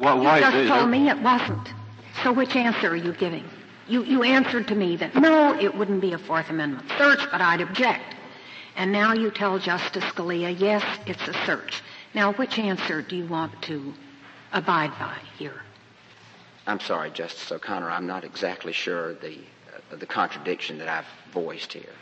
Why, you just told me it wasn't. So which answer are you giving? You, you answered to me that no, it wouldn't be a Fourth Amendment search, but I'd object. And now you tell Justice Scalia, yes, it's a search. Now, which answer do you want to abide by here? I'm sorry, Justice O'Connor. I'm not exactly sure the uh, the contradiction that I've voiced here.